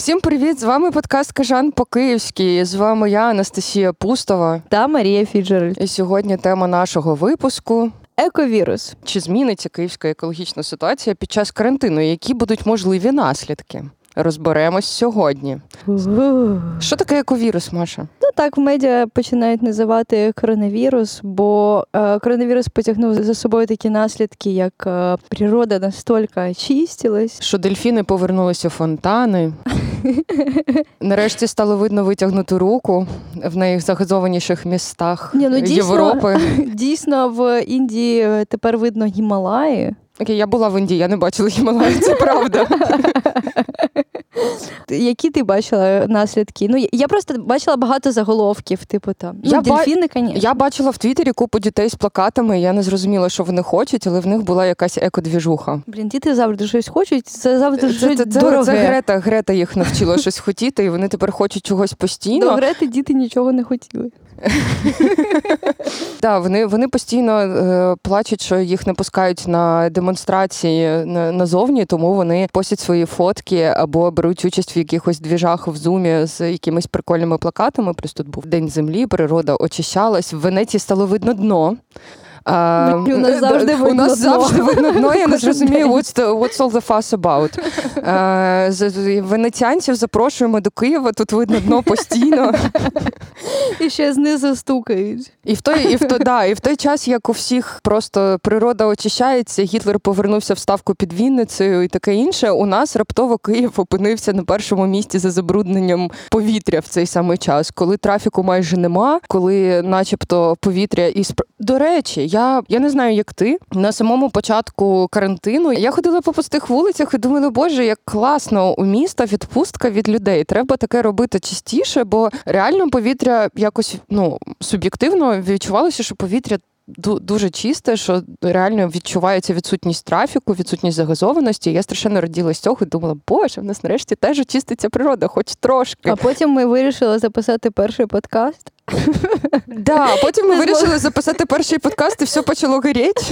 Всім привіт! З вами подкаст Кажан по-київськи. З вами я, Анастасія Пустова. Та Марія Фіджерель. І сьогодні тема нашого випуску. Ековірус. Чи зміниться київська екологічна ситуація під час карантину? Які будуть можливі наслідки? Розберемось сьогодні. Що таке ековірус, Маша? Ну так в медіа починають називати коронавірус, бо е, коронавірус потягнув за собою такі наслідки, як е, природа настільки очистилась. Що дельфіни повернулися в фонтани. Нарешті стало видно витягнуту руку в найзагазованіших містах Ні, ну, дійсно, Європи. Дійсно, в Індії тепер видно Гімалаї. Окей, я була в Індії, я не бачила Гімалаї, це правда. Які ти бачила наслідки? Ну я просто бачила багато заголовків, типу там ну, Я дельфіни, звісно. Я бачила в Твіттері купу дітей з плакатами. Я не зрозуміла, що вони хочуть, але в них була якась екодвіжуха. Блін, діти завжди щось хочуть. Це завжди Це, щось це, це, дороге. це Грета, Грета їх навчила щось хотіти, і вони тепер хочуть чогось постійно. До Грети діти нічого не хотіли. Да, вони, вони постійно е, плачуть, що їх не пускають на демонстрації на, назовні, тому вони постять свої фотки або беруть участь в якихось двіжах в зумі з якимись прикольними плакатами. Плюс тут був день землі, природа очищалась. В Венеції стало видно дно. А, У нас завжди у видно нас дно. завжди видно дно, я не зрозумію, what's, the, what's all the fuss about. А, з- з- Венеціанців запрошуємо до Києва, тут видно дно постійно. І ще знизу стукають. І в той, і в той, да, і в той час, як у всіх просто природа очищається, Гітлер повернувся в ставку під Вінницею і таке інше. У нас раптово Київ опинився на першому місці за забрудненням повітря в цей самий час, коли трафіку майже нема, коли, начебто, повітря і спр... до речі, я, я не знаю, як ти на самому початку карантину я ходила по пустих вулицях і думала, боже, як класно у міста відпустка від людей. Треба таке робити частіше, бо реально повітря якось ну суб'єктивно відчувалося, що повітря. ду- Дуже чисте, що реально відчувається відсутність трафіку, відсутність загазованості. Я страшенно раділа з цього і думала, боже, в нас нарешті теж очиститься природа, хоч трошки. А потім ми вирішили записати перший подкаст. Да, потім ми вирішили записати перший подкаст, і все почало горіти.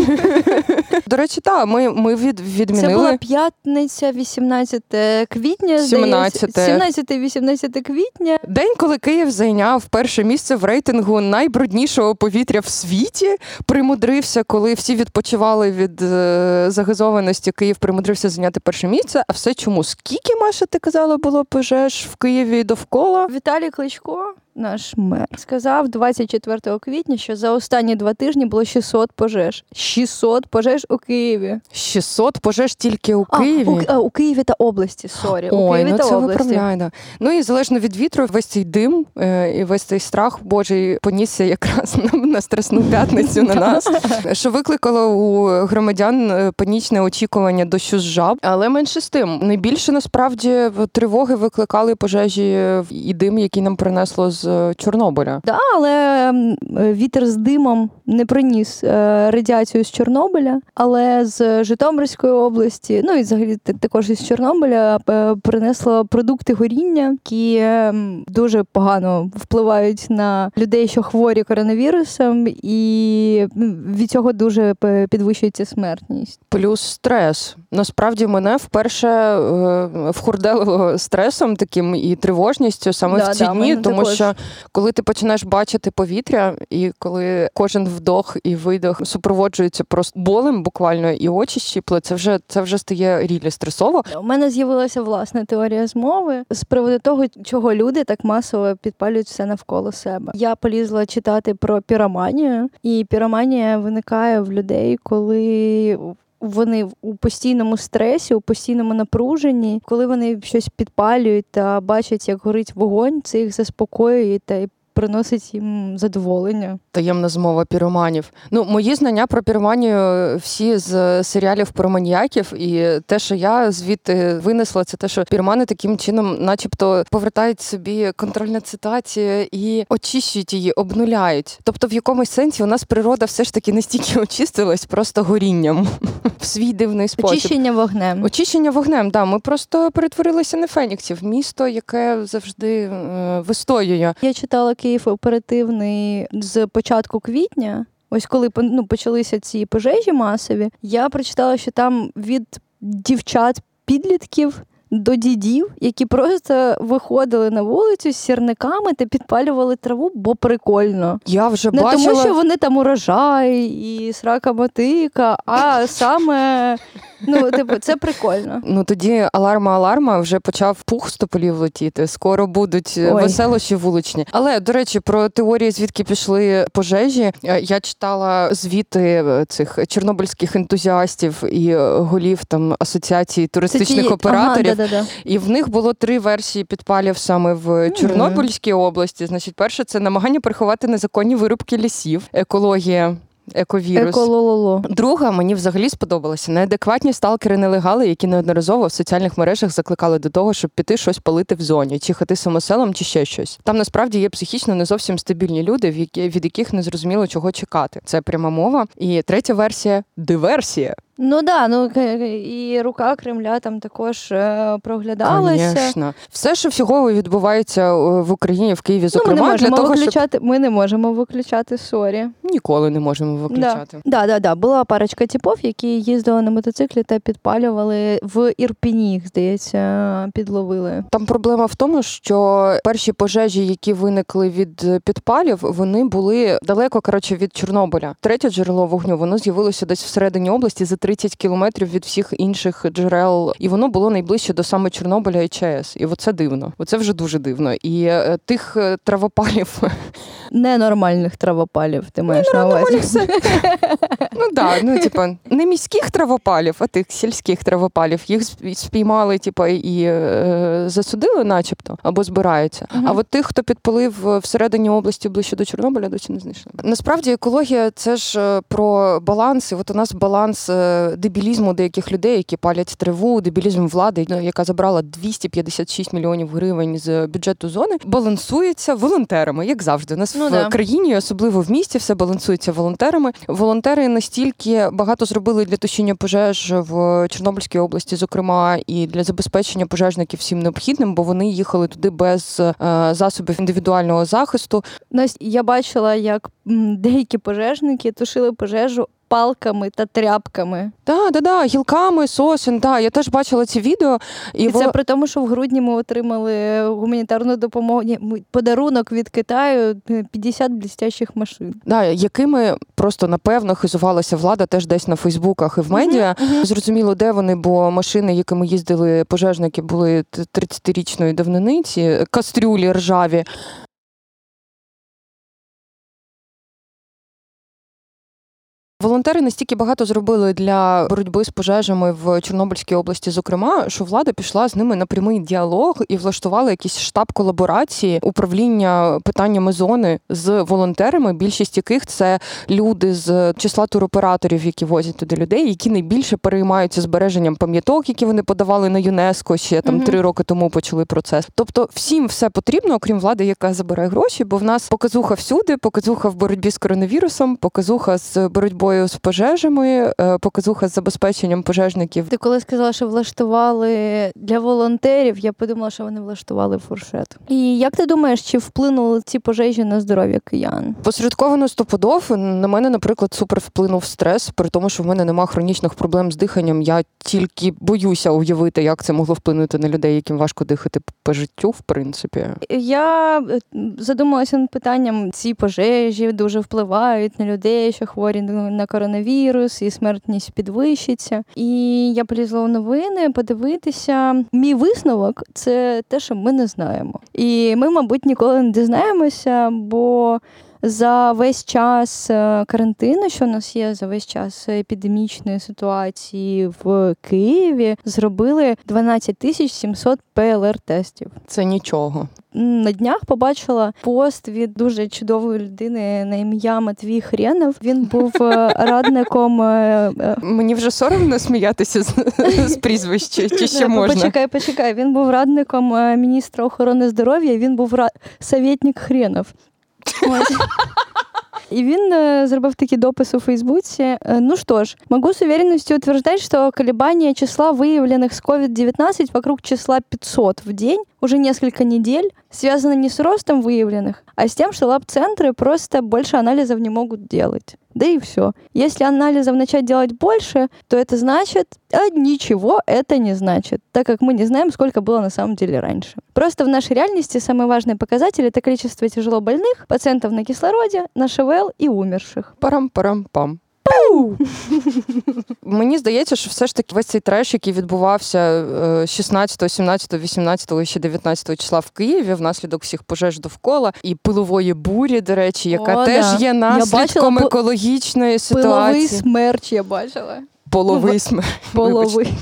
До речі, так, ми, ми від, Це була п'ятниця, 18 квітня. 17. 17-18 квітня. День, коли Київ зайняв перше місце в рейтингу найбруднішого повітря в світі, примудрився, коли всі відпочивали від е, загазованості, Київ примудрився зайняти перше місце. А все чому? Скільки Маша ти казала було пожеж в Києві і довкола? Віталій Кличко, наш мер, сказав 24 квітня, що за останні два тижні було 600 пожеж. 600 пожеж у Києві. 600 пожеж тільки у А, Києві. у, а, у Києві та області, sorry. у Києві ну та це області. виправляє. Ну і залежно від вітру, весь цей дим е, і весь цей страх Божий понісся якраз на, на страсну п'ятницю на нас, що викликало у громадян е, панічне очікування дощу з жаб. Але менше з тим, найбільше насправді тривоги викликали пожежі і дим, який нам принесло з е, Чорнобиля. Да, але вітер з димом не приніс е, радіацію з Чорнобиля, але з Житомирської області, ну і взагалі також із Чорнобиля е, принесло продукти горіння, які е, дуже погано впливають на людей, що хворі коронавірусом, і від цього дуже підвищується смертність. Плюс стрес. Насправді мене вперше вхурделило стресом таким і тривожністю саме Да, в ці да, дні, тому також. що коли ти починаєш бачити повітря, і коли кожен вдох і видох супроводжується просто болем, буквально і очі щіпли, це вже це вже стає рілі стресово. У мене з'явилася власна теорія змови з приводу того, чого люди так масово підпалюють все навколо себе. Я полізла читати про піроманію, і піроманія виникає в людей, коли. Вони у постійному стресі, у постійному напруженні, коли вони щось підпалюють та бачать, як горить вогонь, це їх заспокоює та приносить їм задоволення. Таємна змова піроманів. Ну, мої знання про піроманію всі з серіалів про маніяків, і те, що я звідти винесла, це те, що піромани таким чином, начебто, повертають собі контрольна цитація і очищують її, обнуляють. Тобто, в якомусь сенсі у нас природа все ж таки не стільки очистилась, просто горінням в свій дивний спосіб. Очищення вогнем. Очищення вогнем, да. Ми просто перетворилися на феніксів, місто, яке завжди е, вистоює. Я читала Київ оперативний з початку квітня. Ось коли ну, почалися ці пожежі масові, я прочитала, що там від дівчат підлітків до дідів, які просто виходили на вулицю з сірниками та підпалювали траву, бо прикольно. Я вже Не бачила... тому, що вони там урожай і срака мотика, а саме ну, типу, це прикольно. Ну тоді аларма аларма вже почав пух з тополів летіти. Скоро будуть е, Ой. веселощі вуличні. Але до речі, про теорії, звідки пішли пожежі. Е, Я читала звіти е, цих чорнобильських ентузіастів і голів там асоціації туристичних ті- операторів. Ага, да-да-да. І в них було три версії підпалів саме в Чорнобильській області. Значить, перше це намагання приховати незаконні вирубки лісів, екологія. Ековірус. Еколололо. Друга мені взагалі сподобалася неадекватні сталкери-нелегали, які неодноразово в соціальних мережах закликали до того, щоб піти щось палити в зоні, чихати самоселом чи ще щось. Там насправді є психічно не зовсім стабільні люди, від яких не зрозуміло чого чекати. Це пряма мова. І третя версія диверсія. Ну да, ну і рука Кремля там також е, проглядалася. Звісно. Все, що всього відбувається е, в Україні, в Києві, Ну, ми не зокрема, для можемо того, щоб виключати. Ми не можемо виключати sorry. ніколи не можемо виключати. Да, да, да. Була парочка типов, які їздили на мотоциклі та підпалювали в Ірпіні, їх, здається, підловили. Там проблема в тому, що перші пожежі, які виникли від е, підпалів, вони були далеко коротше від Чорнобиля. Третє джерело вогню воно з'явилося десь всередині області за 30 кілометрів від всіх інших джерел, і воно було найближче до саме Чорнобиля і ЧАЕС. І оце дивно. Оце вже дуже дивно. І е, тих е, травопалів, Ненормальних травопалів, ти маєш на увазі. ну да, ну типа не міських травопалів, а тих сільських травопалів. Їх спіймали, типа і е, засудили, начебто, або збираються. А от тих, хто підпалив всередині області ближче до Чорнобиля, досі не знайшли. Насправді екологія це ж про баланс. І от у нас баланс дебілізму деяких людей, які палять траву, дебілізм влади, е, яка забрала 256 мільйонів гривень з бюджету зони, балансується волонтерами, як завжди. У нас Ну в да. країні, особливо в місті, все балансується волонтерами. Волонтери настільки багато зробили для тушіння пожеж в Чорнобильській області, зокрема, і для забезпечення пожежників всім необхідним, бо вони їхали туди без е, засобів індивідуального захисту. Настя, я бачила, як деякі пожежники тушили пожежу палками та тряпками. Да, да, да, гілками, сосен. Да, я теж бачила ці відео. І, І во- це при тому, що в грудні ми отримали гуманітарну допомогу. Ні, подарунок від Китаю е, 50 блістящих машин. да, якими просто напевно хизувалася влада теж десь на Фейсбуках і в медіа. Зрозуміло, де вони, бо машини, якими їздили пожежники, були т- 30-річної давнини, ці кастрюлі ржаві. Волонтери настільки багато зробили для боротьби з пожежами в Чорнобильській області, зокрема, що влада пішла з ними на прямий діалог і влаштувала якийсь штаб колаборації управління питаннями зони з волонтерами, більшість яких це люди з числа туроператорів, які возять туди людей, які найбільше переймаються збереженням пам'яток, які вони подавали на ЮНЕСКО ще там три роки тому почали процес. Тобто, всім все потрібно, окрім влади, яка забирає гроші, бо в нас показуха всюди, показуха в боротьбі з коронавірусом, показуха з боротьбою з пожежами, е, показуха з забезпеченням пожежників. Ти коли сказала, що влаштували для волонтерів, я подумала, що вони влаштували фуршет. І як ти думаєш, чи вплинули ці пожежі на здоров'я киян? Посередковано стопудов на мене, наприклад, супер вплинув стрес, при тому, що в мене нема хронічних проблем з диханням. Я тільки боюся уявити, як це могло вплинути на людей, яким важко дихати по життю, в принципі. Я е, задумалася над питанням, ці пожежі дуже впливають на людей, що хворі на коронавірус, і смертність підвищиться. І я полізла у новини подивитися. Мій висновок це те, що ми не знаємо. І ми, мабуть, ніколи не дізнаємося, бо. За весь час е, карантину, що у нас є, за весь час епідемічної ситуації в Києві, зробили 12 тисяч 700 ПЛР-тестів. Це нічого. На днях побачила пост від дуже чудової людини на ім'я Матвій Хренов. Він був е, радником. е, Мені вже соромно сміятися з, прізвища, чи ще е, можна. Почекай, почекай. Він був радником міністра охорони здоров'я. Він був ра... советник Хренов. И він э, зробив такий допис у Фейсбуці. Э, Ну что ж, могу с уверенностью утверждать, что колебания числа выявленных с COVID-19 вокруг числа 500 в день уже несколько недель связаны не с ростом выявленных, а с тем, что лаб-центры просто больше анализов не могут делать. Да и все. Если анализов начать делать больше, то это значит, а ничего это не значит, так как мы не знаем, сколько было на самом деле раньше. Просто в нашей реальности самый важный показатель это количество тяжело больных, пациентов на кислороде, на ШВЛ и умерших. Парам-парам-пам. Мені здається, що все ж таки весь цей треш, який відбувався е, 16, 17, 18 і ще 19 числа в Києві внаслідок всіх пожеж довкола і пилової бурі, до речі, яка О, теж да. є наслідком бачила екологічної Пиловий ситуації. смерч я бачила. Половий смерть. Половий.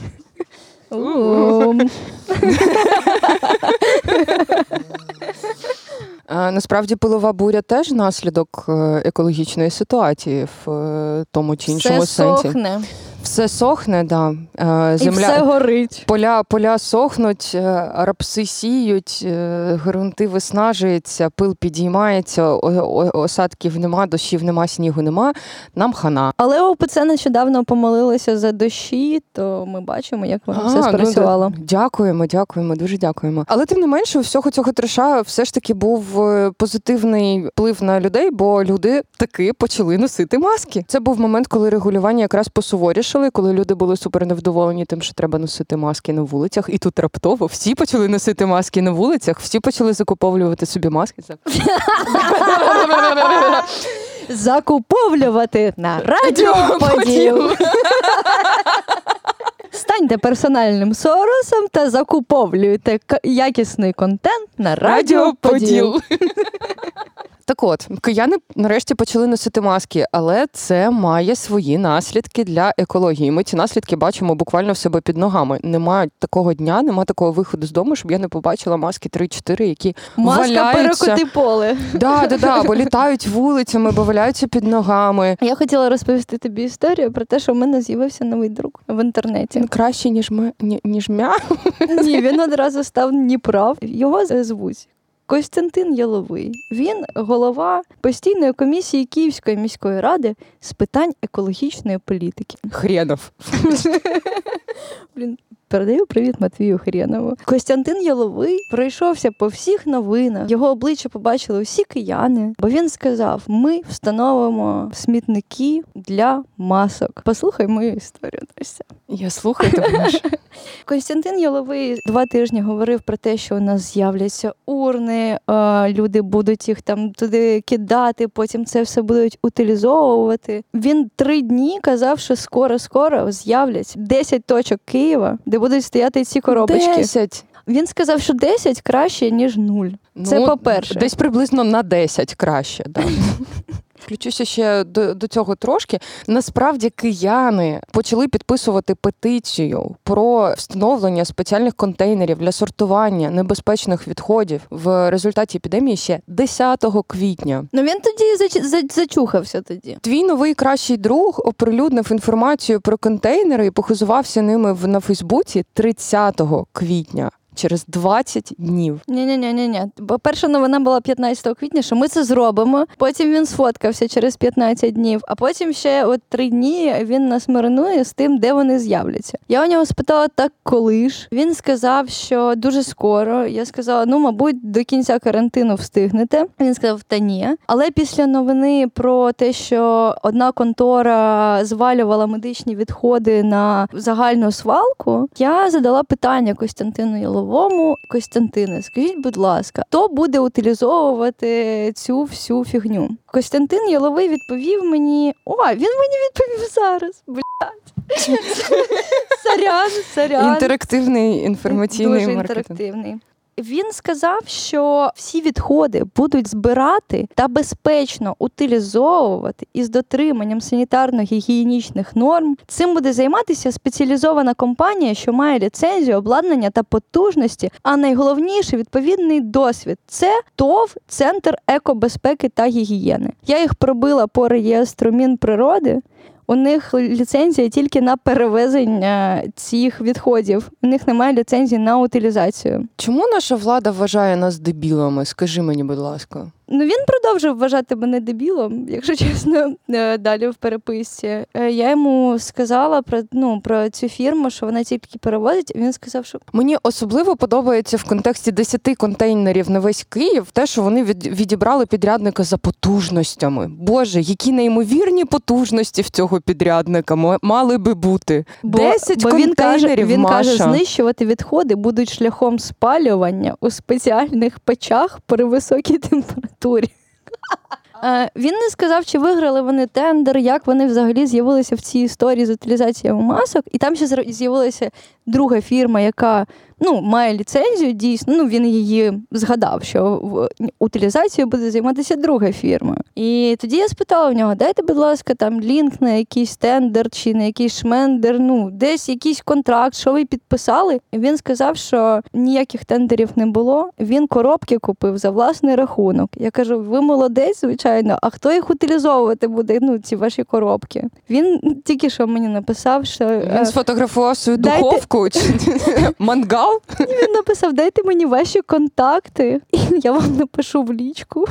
Е, Насправді пилова буря теж наслідок е, екологічної ситуації в е, тому чи іншому Все сенсі. сохне. Все сохне, да. Е, І Земля все горить. Поля, поля сохнуть, е, рапси сіють, е, ґрунти виснажуються, пил підіймається, осадків нема, дощів нема, снігу нема. Нам хана. Але ОПЦ нещодавно помолилися за дощі, то ми бачимо, як воно все А, ну, спрацювало. да. дякуємо, дякуємо, дуже дякуємо. Але тим не менше, у всього цього треша все ж таки був е, позитивний вплив на людей, бо люди таки почали носити маски. Це був момент, коли регулювання якраз посуворішали, коли люди були супер невдоволені тим, що треба носити маски на вулицях. І тут раптово всі почали носити маски на вулицях, всі почали закуповувати собі маски. Закуповлювати на радіо. Станьте персональним соросом та закуповлюйте якісний контент на радіо поділ. Так от, кияни нарешті почали носити маски, але це має свої наслідки для екології. Ми ці наслідки бачимо буквально в себе під ногами. Немає такого дня, немає такого виходу з дому, щоб я не побачила маски 3-4, які Маска валяються. перекоти поле. Да, да, да, бо літають вулицями, бо валяються під ногами. Я хотіла розповісти тобі історію про те, що в мене з'явився новий друг в інтернеті. Він краще, ніж ми, ні- ніж м'я. Ні, він одразу став неправ. Його звуть Костянтин Яловий. Він голова постійної комісії Київської міської ради з питань екологічної політики. Хренов. Блін, передаю привіт Матвію Хрєнову. Костянтин Яловий пройшовся по всіх новинах. Його обличчя побачили усі кияни, бо він сказав: ми встановимо смітники для масок. Послухай мою історію. Настя. Я слухаю тебе. Костянтин Яловий два тижні говорив про те, що у нас з'являться урни, люди будуть їх там туди кидати, потім це все будуть утилізовувати. Він три дні казав, що скоро-скоро з'являться 10 точок Києва, де будуть стояти ці коробочки. Десять. Він сказав, що 10 краще, ніж нуль. Це Ну, по-перше. Десь приблизно на 10 краще. Да. Включуся ще до, до цього трошки. Насправді кияни почали підписувати петицію про встановлення спеціальних контейнерів для сортування небезпечних відходів в результаті епідемії ще 10 квітня. Ну він тоді зач- за- зачухався тоді. Твій новий кращий друг оприлюднив інформацію про контейнери і похизувався ними в на Фейсбуці 30 квітня. Через 20 днів. Ні, ні, ні, ні, ні. Бо перша новина була 15 квітня, що ми це зробимо. Потім він сфоткався через 15 днів, а потім ще от три дні він нас маринує з тим, де вони з'являться. Я у нього спитала, так коли ж. Він сказав, що дуже скоро. Я сказала, ну, мабуть, до кінця карантину встигнете. Він сказав, та ні. Але після новини про те, що одна контора звалювала медичні відходи на загальну свалку, я задала питання Костянтину Яловому. Костянтине, скажіть, будь ласка, хто буде утилізовувати цю всю фігню? Костянтин Яловий відповів мені: о, він мені відповів зараз. Блять. Сорян, сорян. Інтерактивний інформаційний Дуже маркетинг. інтерактивний. Він сказав, що всі відходи будуть збирати та безпечно утилізовувати із дотриманням санітарно-гігієнічних норм. Цим буде займатися спеціалізована компанія, що має ліцензію, обладнання та потужності. А найголовніше відповідний досвід це ТОВ Центр екобезпеки та гігієни. Я їх пробила по реєстру Мінприроди. У них ліцензія тільки на перевезення цих відходів. У них немає ліцензії на утилізацію. Чому наша влада вважає нас дебілами? Скажи мені, будь ласка. Ну він продовжив вважати мене дебілом, якщо чесно, е, далі в переписці. Е, Я йому сказала про ну про цю фірму, що вона тільки перевозить. Він сказав, що Мені особливо подобається в контексті 10 контейнерів на весь Київ те, що вони від, відібрали підрядника за потужностями. Боже, які неймовірні потужності в цього підрядника мали би бути. бо, 10 бо він каже, контейнерів, він каже, знищувати відходи будуть шляхом спалювання у спеціальних печах при високій температурі. Е, Він не сказав, чи виграли вони тендер, як вони взагалі з'явилися в цій історії з утилізацією масок. І там ще з'явилася друга фірма, яка ну, має ліцензію, дійсно. Ну, він її згадав, що утилізацією буде займатися друга фірма. І тоді я спитала в нього: дайте, будь ласка, там лінк на якийсь тендер чи на якийсь шмендер, ну, десь якийсь контракт, що ви підписали. І він сказав, що ніяких тендерів не було. Він коробки купив за власний рахунок. Я кажу: ви молодець, звичайно, а хто їх утилізовувати буде? Ну, ці ваші коробки. Він тільки що мені написав, що е, Він сфотографував свою духовку чи мангал. Він написав: дайте мені ваші контакти, і я вам напишу в лічку.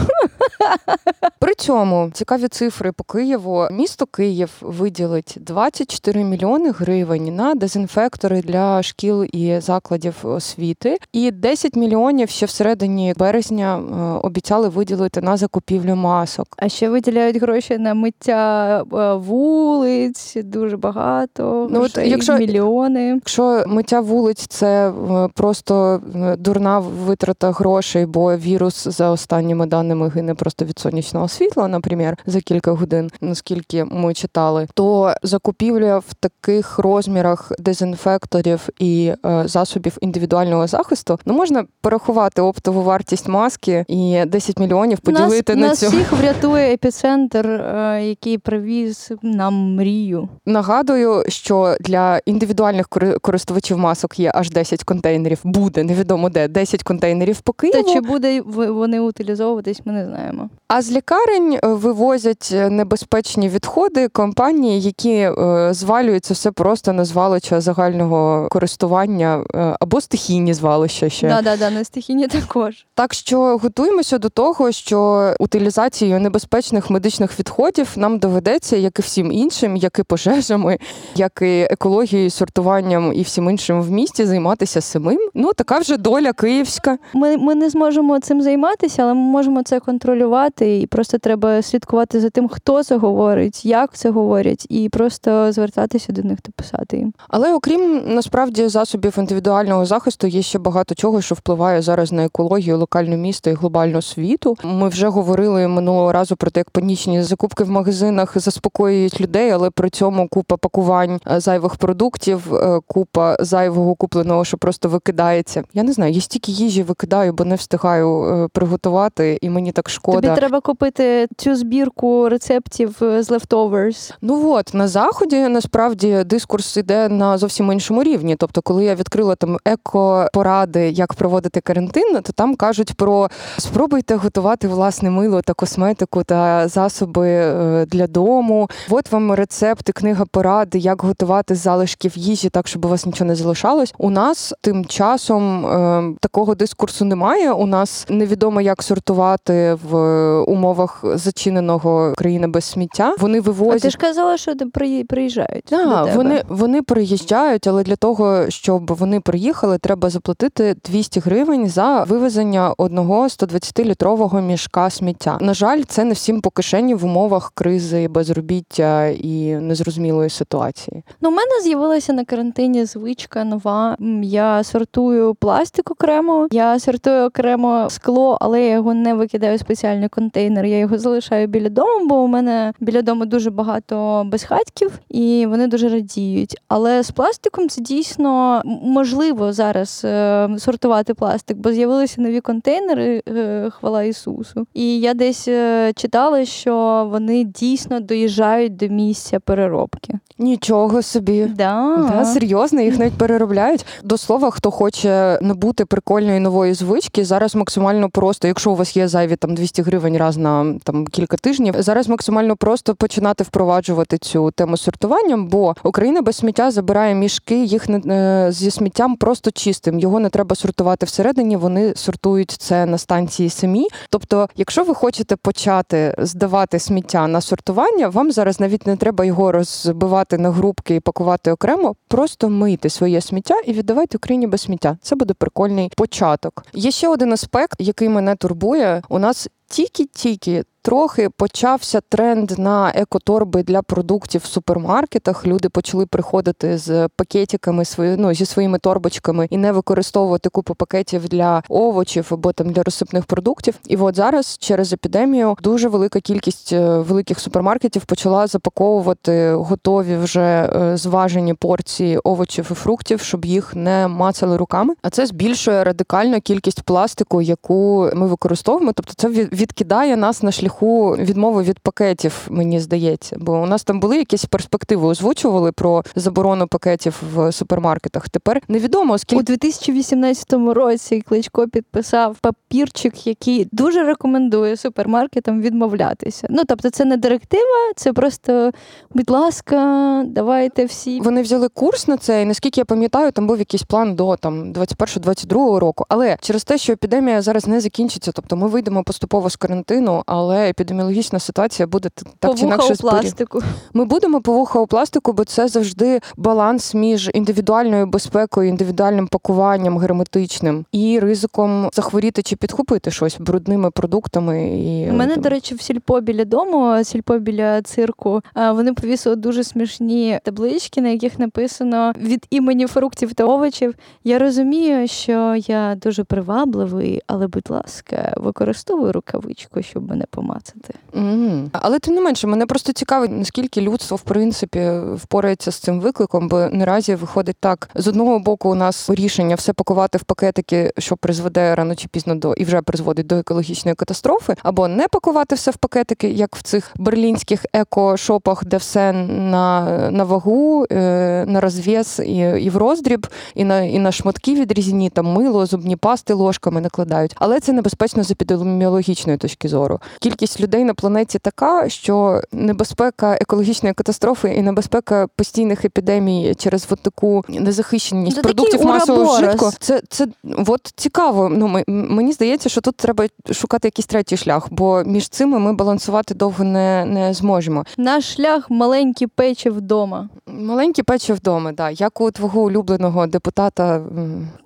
При цьому цікаві цифри по Києву. Місто Київ виділить 24 мільйони гривень на дезінфектори для шкіл і закладів освіти, і 10 мільйонів ще всередині березня е, обіцяли виділити на закупівлю масок. А ще виділяють гроші на миття е, вулиць, дуже багато. Ну, от якщо- мільйони. Якщо миття вулиць це просто дурна витрата грошей, бо вірус за останніми даними гине просто від сонячного світла, наприклад, за кілька годин, наскільки ми читали, то закупівля в таких розмірах дезінфекторів і е, засобів індивідуального захисту ну можна порахувати оптову вартість маски і 10 мільйонів поділити нас, на нас цю. всіх врятує епіцентр, е, який привіз нам мрію. Нагадую, що для індивідуальних кори- користувачів масок є аж 10 контейнерів. Буде невідомо де 10 контейнерів по Києву. Та чи буде вони утилізовуватись, ми не знаємо. А з лікарень е, вивозять е, небезпечні відходи компанії, які е, звалюються все просто на звалища загального користування або стихійні звалища ще. Да, да, да, на стихійні також. Так що готуємося до того, що утилізацією небезпечних медичних відходів нам доведеться, як і всім іншим, як і пожежами, як і екологією, сортуванням і всім іншим в місті займатися самим. Ну така вже доля київська. Ми, ми не зможемо цим займатися, але ми можемо це контролювати, і просто треба слідкувати за тим, хто це говорить, як це говорять, і просто звертатися до них та писати їм. Але окрім насправді засобів індивідуального захисту, є ще багато чого, що впливає зараз на екологію локального міста і глобального світу. Ми вже говорили минулого разу про те, як панічні закупки в магазинах заспокоюють людей, але при цьому купа пакувань е, зайвих продуктів, е, купа зайвого купленого, що просто викидається. Я не знаю, я стільки їжі викидаю, бо не встигаю е, приготувати, і мені так шкода. Тобі треба купити цю збірку рецептів е, з leftovers. Ну от на заході насправді дискурс іде на зовсім іншому рівні. Тобто, коли я відкрила там еко-поради, як проводити карантин, то там кажуть про спробуйте готувати власне мило та косметику та засоби е, для дому. От вам рецепти, книга поради, як готувати з залишків їжі, так щоб у вас нічого не залишалось. У нас тим часом е, такого дискурсу немає. У нас невідомо, як сортувати в умовах зачиненого країни без сміття. Вони А вивозять. ти ж казала, що при- приїжджають. Так, вони, вони приїжджають, але для того, щоб вони приїхали, треба заплатити 200 гривень за вивезення одного 120-літрового мішка сміття. На жаль, це не всім по кишені в умовах кризи, безробіття і незрозумілої ситуації. Ну, у мене з'явилася на карантині звичка нова. М, Я сортую пластик окремо, я сортую окремо скло, але я його не викидаю в спеціальний контейнер. Я його залишаю біля дому, бо у мене біля дому дуже багато безхатьків, і вони дуже радіють. Але з пластиком це дійсно можливо зараз е, сортувати пластик, бо з'явилися нові контейнери, е, хвала Ісусу. І я десь е, читала, що вони дійсно доїжджають до місця переробки. Нічого собі. Да. Да, серйозно, їх навіть переробляють. До слова. Слова, хто хоче набути прикольної нової звички, зараз максимально просто, якщо у вас є зайві там 200 гривень раз на там кілька тижнів, зараз максимально просто починати впроваджувати цю тему сортування, бо Україна без сміття забирає мішки, їх не е, зі сміттям просто чистим. Його не треба сортувати всередині. Вони сортують це на станції самі. Тобто, якщо ви хочете почати здавати сміття на сортування, вам зараз навіть не треба його розбивати на групки і пакувати окремо. Просто мийте своє сміття і віддавайте Україні без сміття. Це буде прикольний початок. Є ще один аспект, який мене турбує. У нас тільки-тільки. Трохи почався тренд на екоторби для продуктів в супермаркетах. Люди почали приходити з пакетиками свої, ну, зі своїми торбочками і не використовувати купу пакетів для овочів або там для розсипних продуктів. І от зараз через епідемію дуже велика кількість е, великих супермаркетів почала запаковувати готові вже е, зважені порції овочів і фруктів, щоб їх не мацали руками. А це збільшує радикально кількість пластику, яку ми використовуємо. Тобто, це відкидає нас на шляху відмови від пакетів, мені здається. Бо у нас там були якісь перспективи, озвучували про заборону пакетів в супермаркетах. Тепер невідомо скільки у 2018 році Кличко підписав папірчик, який дуже рекомендує супермаркетам відмовлятися. Ну тобто, це не директива, це просто, будь ласка, давайте всі. Вони взяли курс на це, і наскільки я пам'ятаю, там був якийсь план до там 21-22 року. Але через те, що епідемія зараз не закінчиться, тобто ми вийдемо поступово з карантину, але епідеміологічна ситуація буде так чи інакше у пластику. Ми будемо повуха у пластику, бо це завжди баланс між індивідуальною безпекою, індивідуальним пакуванням герметичним і ризиком захворіти чи підхопити щось брудними продуктами. І у мене, до речі, в сільпо біля дому, сільпо біля цирку. Вони повісили дуже смішні таблички, на яких написано від імені фруктів та овочів. Я розумію, що я дуже привабливий, але, будь ласка, використовую рукавичку, щоб мене помацати. Mm. Але тим не менше, мене просто цікавить, наскільки людство в принципі впорається з цим викликом, бо наразі виходить так: з одного боку, у нас рішення все пакувати в пакетики, що призведе рано чи пізно до і вже призводить до екологічної катастрофи, або не пакувати все в пакетики, як в цих берлінських еко-шопах, де все на на вагу, е, на розв'яз і і в роздріб, і на і на шматки відрізні, там мило, зубні пасти ложками накладають. Але це небезпечно з епідеміологічної точки зору. Кількість людей на планеті така, що небезпека екологічної катастрофи і небезпека постійних епідемій через от таку незахищеність це продуктів масового вжитку. Це це от цікаво. Ну мені здається, що тут треба шукати якийсь третій шлях, бо між цими ми балансувати довго не не зможемо. Наш шлях маленькі печі вдома. Маленькі печі вдома, да, як у твого улюбленого депутата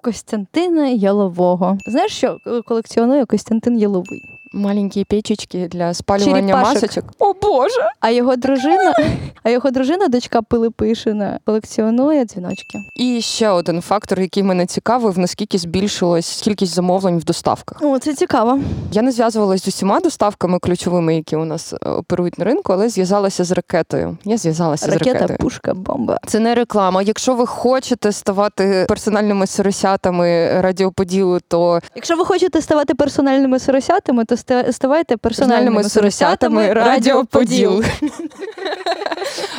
Костянтина Ялового. Знаєш, що колекціонує Костянтин Яловий? Маленькі печечки для спалювання масочок. О Боже! А його дружина, а його дружина, дочка Пилипишина, колекціонує дзвіночки. І ще один фактор, який мене цікавив, наскільки збільшилась кількість замовлень в доставках. О, це цікаво. Я не зв'язувалася з усіма доставками ключовими, які у нас е, оперують на ринку, але зв'язалася з ракетою. Я зв'язалася Ракета, з ракетою. пушка, бомба. Це не реклама. Якщо ви хочете ставати персональними соросятами радіоподілу, то якщо ви хочете ставати персональними соросятами, то ставайте персональними соросятами радіоподіл.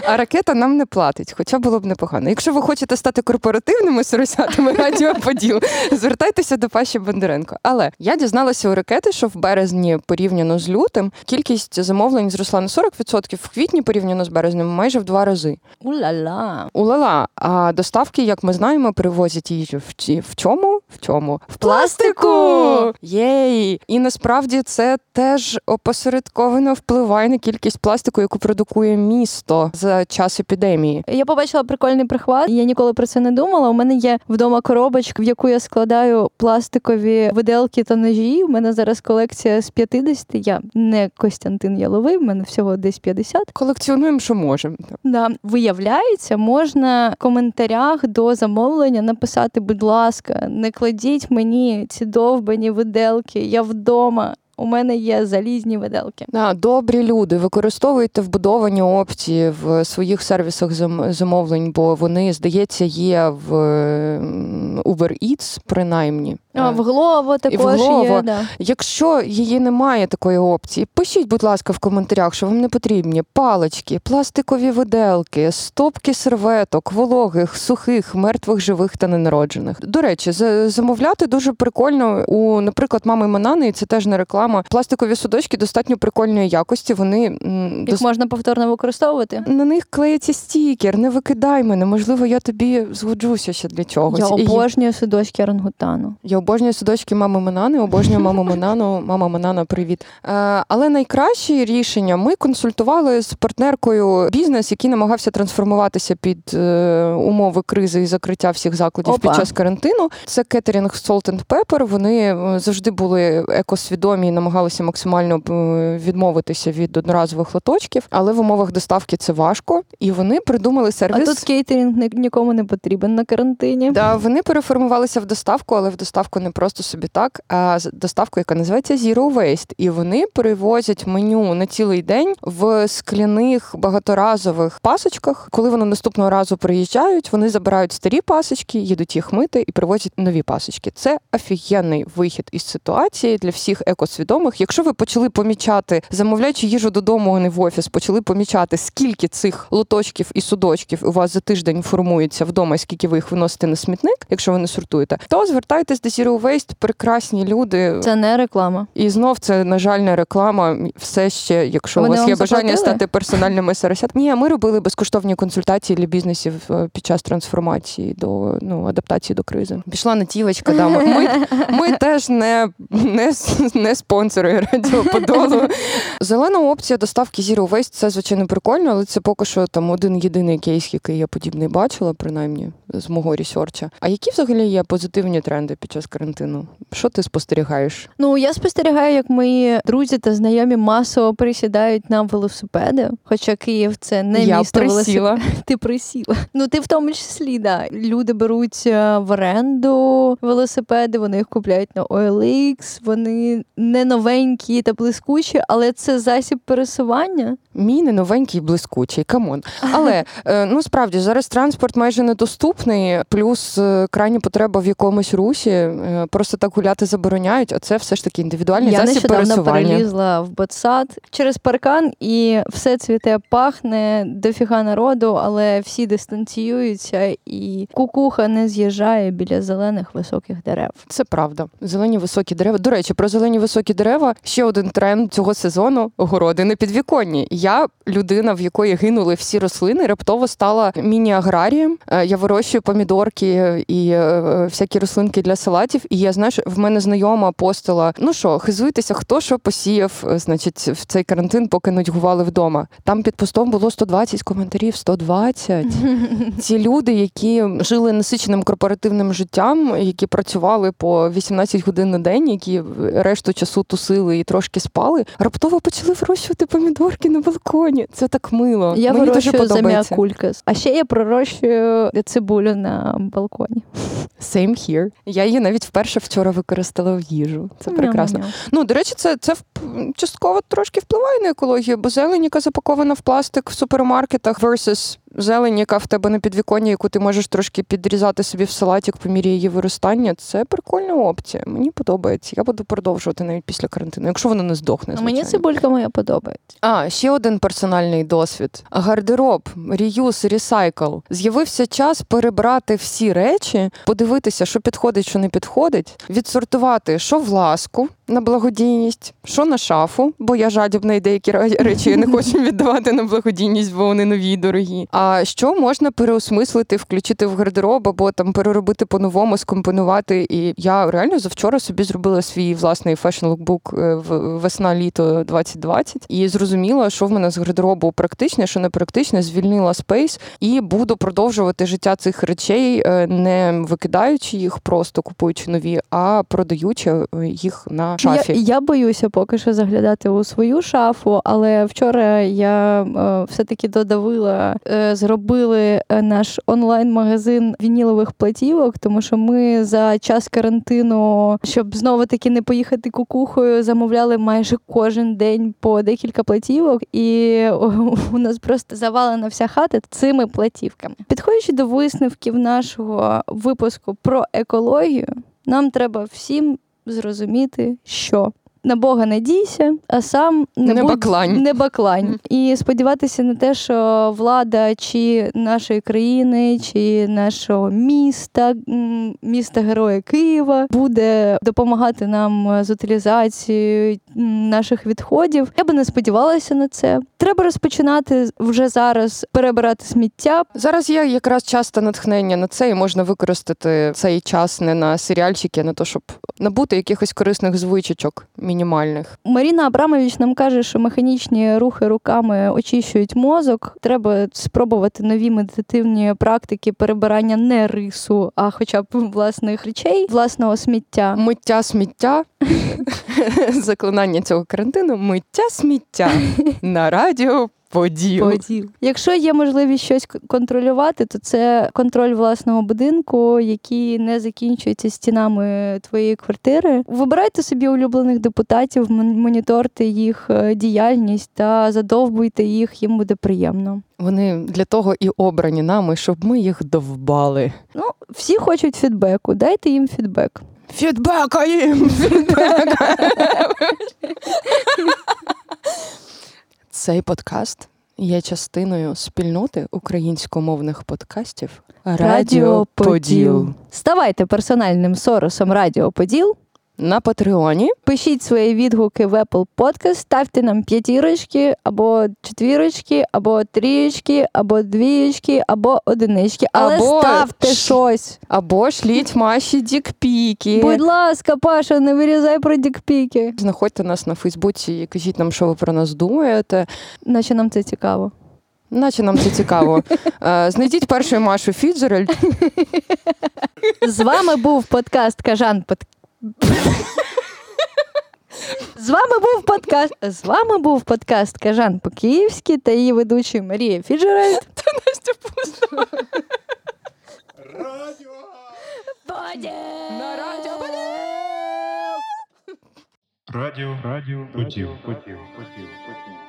А ракета нам не платить, хоча було б непогано. Якщо ви хочете стати корпоративними соросятами радіоподіл, звертайтеся до Паші Бондаренко. Але я дізналася у ракети, що в березні порівняно з лютим кількість замовлень зросла на 40%, в квітні порівняно з березнем майже в два рази. Ула-ла. Ула-ла. А доставки, як ми знаємо, привозять їжу в, в чому? В чому? В пластику! Єй! І насправді це теж опосередковано впливає на кількість пластику, яку продукує місто за час епідемії. Я побачила прикольний прихват. Я ніколи про це не думала. У мене є вдома коробочка, в яку я складаю пластикові виделки та ножі. У мене зараз колекція з 50. Я не Костянтин Яловий, в мене всього десь 50. Колекціонуємо, що можемо. Да. Виявляється, можна в коментарях до замовлення написати, будь ласка, не кладіть мені ці довбані виделки. Я вдома. У мене є залізні виделки. А, добрі люди, використовуйте вбудовані опції в своїх сервісах замовлень, бо вони, здається, є в Uber Eats, принаймні. А, Е, в Глово також Глово. є. Да. Якщо її немає такої опції, пишіть, будь ласка, в коментарях, що вам не потрібні палички, пластикові виделки, стопки серветок, вологих, сухих, мертвих, живих та ненароджених. До речі, замовляти дуже прикольно у, наприклад, мами Манани, і це теж не реклама. Пластикові судочки достатньо прикольної якості. Вони Їх дос- можна повторно використовувати. на них клеїться стікер, не викидай мене. Можливо, я тобі згоджуся ще для чогось. Я І судочки орангутану. я обожнюю судочки мами Манани, обожнюю маму Манану. Мама Манана, привіт. Е, але найкраще рішення ми консультували з партнеркою бізнес, який намагався трансформуватися під е, умови кризи і закриття всіх закладів Опа. під час карантину. Це кетерінг Salt and Pepper. Вони е, завжди були екосвідомі і намагалися максимально відмовитися від одноразових лоточків, але в умовах доставки це важко. І вони придумали А сервіс. тут кейтерінг нікому не потрібен на карантині. Да, вони переформувалися в доставку, але в доставку не просто собі так, а доставку, яка називається Zero Waste. І вони перевозять меню на цілий день в скляних багаторазових пасочках. Коли вони наступного разу приїжджають, вони забирають старі пасочки, їдуть їх мити і привозять нові пасочки. Це офігенний вихід із ситуації для всіх екосвідомих. Якщо ви почали помічати, замовляючи їжу додому, а не в офіс, почали помічати, скільки цих лоточків і судочків у вас за тиждень формується вдома, скільки ви їх виносите на смітник, якщо ви не сортуєте, то звертайтесь до Zero Waste, прекрасні люди. Це не реклама. І знов це, на жаль, не реклама. Все ще, якщо Вони у вас є бажання заплатили? стати персональним СРС. Ні, ми робили безкоштовні консультації для бізнесів е, під час трансформації до ну адаптації до кризи. Пішла натівочка. Да. Ми, ми, теж не, не, не спонсори радіо Подолу. Зелена опція доставки Zero Waste – це звичайно прикольно, але це поки що там один єдиний кейс, який я подібний бачила, принаймні з мого ресерча. А які взагалі є позитивні тренди під час карантину? Що ти спостерігаєш? Ну я спостерігаю, як мої друзі та знайомі масово присідають на велосипеди. Хоча Київ це не я місто присіла. велосипедів. Ти присіла. Ну ти в тому числі, да. Люди беруть е, в оренду велосипеди, вони їх купляють на OLX, вони не новенькі та блискучі, але це засіб пересування. Мій не новенький, блискучий, come on. Але е, ну справді зараз транспорт майже недоступний, плюс е, крайня потреба в якомусь русі. е, Просто так гуляти забороняють, а це все ж таки індивідуальний Я засіб нещодавно пересування. перелізла в ботсад через паркан, і все цвіте, пахне дофіга народу, але всі дистанціюються, і кукуха не з'їжджає біля зелених високих дерев. Це правда. Зелені високі дерева. До речі, про зелені високі дерева ще один тренд цього сезону огороди на підвіконні. Я людина, в якої гинули всі рослини, раптово стала міні-аграрієм. Е, Я вирощую помідорки і е, всякі рослинки для салатів. І я знаєш, в мене знайома постила. Ну що, хизуйтеся, хто що посіяв, е, значить, в цей карантин, поки нудьгували вдома. Там під постом було 120 коментарів. 120. Ці люди, які жили насиченим корпоративним життям, які працювали по 18 годин на день, які решту часу тусили і трошки спали, раптово почали вирощувати помідорки на балконі. Це так мило. Я Мені дуже подобається. заміакулькас. А ще я пророщую цибулю на балконі. Same here. Я її навіть вперше вчора використала в їжу. Це прекрасно. Ням-ням. Ну, до речі, це, це частково трошки впливає на екологію, бо зелень, яка запакована в пластик в супермаркетах, versus зелень, яка в тебе на підвіконні, яку ти можеш трошки підрізати собі в салатик по мірі її виростання. Це прикольна опція. Мені подобається. Я буду продовжувати навіть після карантину, якщо вона не здохне. А Мені цибулька моя подобається. А, ще один персональний досвід: гардероб, реюз, ресайкл. З'явився час перебрати всі речі, подивитися, що підходить, що не підходить, відсортувати, що в ласку на благодійність, що на шафу, бо я жадібна і деякі речі я не хочу віддавати на благодійність, бо вони нові і дорогі. А що можна переосмислити, включити в гардероб або там переробити по-новому, скомпонувати. І я реально завчора собі зробила свій власний fashion-lookbook весна-літо 2020 і зрозуміла, що в мене з гардеробу практичне, що не практичне, звільнила space і буду продовжувати життя цих речей, е, не викидаючи їх, просто купуючи нові, а продаючи е, їх на шафі. Я, я боюся поки що заглядати у свою шафу, але вчора я е, все-таки додавила, е, зробили е, наш онлайн-магазин вінілових платівок, тому що ми за час карантину, щоб знову таки не поїхати кукухою, замовляли майже кожен день по декілька платівок, і у нас просто завалена вся хата цими платівками. Підходячи до висновків нашого випуску про екологію. Нам треба всім зрозуміти, що на Бога не дійся, а сам не, Не будь- баклань. Не баклань. І сподіватися на те, що влада чи нашої країни, чи нашого міста, міста Героя Києва, буде допомагати нам з утилізацією наших відходів. Я би не сподівалася на це. Треба розпочинати вже зараз перебирати сміття. Зараз є якраз часто натхнення на це, і можна використати цей час не на серіальчики, а на те, щоб набути якихось корисних звичочок мінімальних. Маріна Абрамович нам каже, що механічні рухи руками очищують мозок. Треба спробувати нові медитативні практики перебирання не рису, а хоча б власних речей, власного сміття. Миття сміття, заклинання цього карантину, миття сміття на радіо Поділ. Поділ. Якщо є можливість щось контролювати, то це контроль власного будинку, який не закінчується стінами твоєї квартири. Вибирайте собі улюблених депутатів, мон- моніторте їх е, діяльність та задовбуйте їх, їм буде приємно. Вони для того і обрані нами, щоб ми їх довбали. Ну, всі хочуть фідбеку, дайте їм фідбек. Фідбека їм! Фідбека! Цей подкаст є частиною спільноти українськомовних подкастів Радіо Поділ. Ставайте персональним соросом Радіо Поділ. На Патреоні Пишіть свої відгуки в Apple Podcast, ставте нам п'ятірочки, або четвірочки, або трієчки, або двієчки, або одинички. Але Або ставте ш- щось. або шліть Маші дікпіки. Будь ласка, Паша, не вирізай про дікпіки. Знаходьте нас на Фейсбуці і кажіть нам, що ви про нас думаєте. Наче нам це цікаво. Наче нам це цікаво. Е, Знайдіть першу Машу Фіцджеральд. З вами був подкаст Кажан Под... З вами був подкаст. З вами був подкаст Кажан по-київськи та її ведучий Марія Фіцджеральд. Настя Пустова. Поділ! На радіо Радіо, радіо, поділ, поділ, поділ, поділ.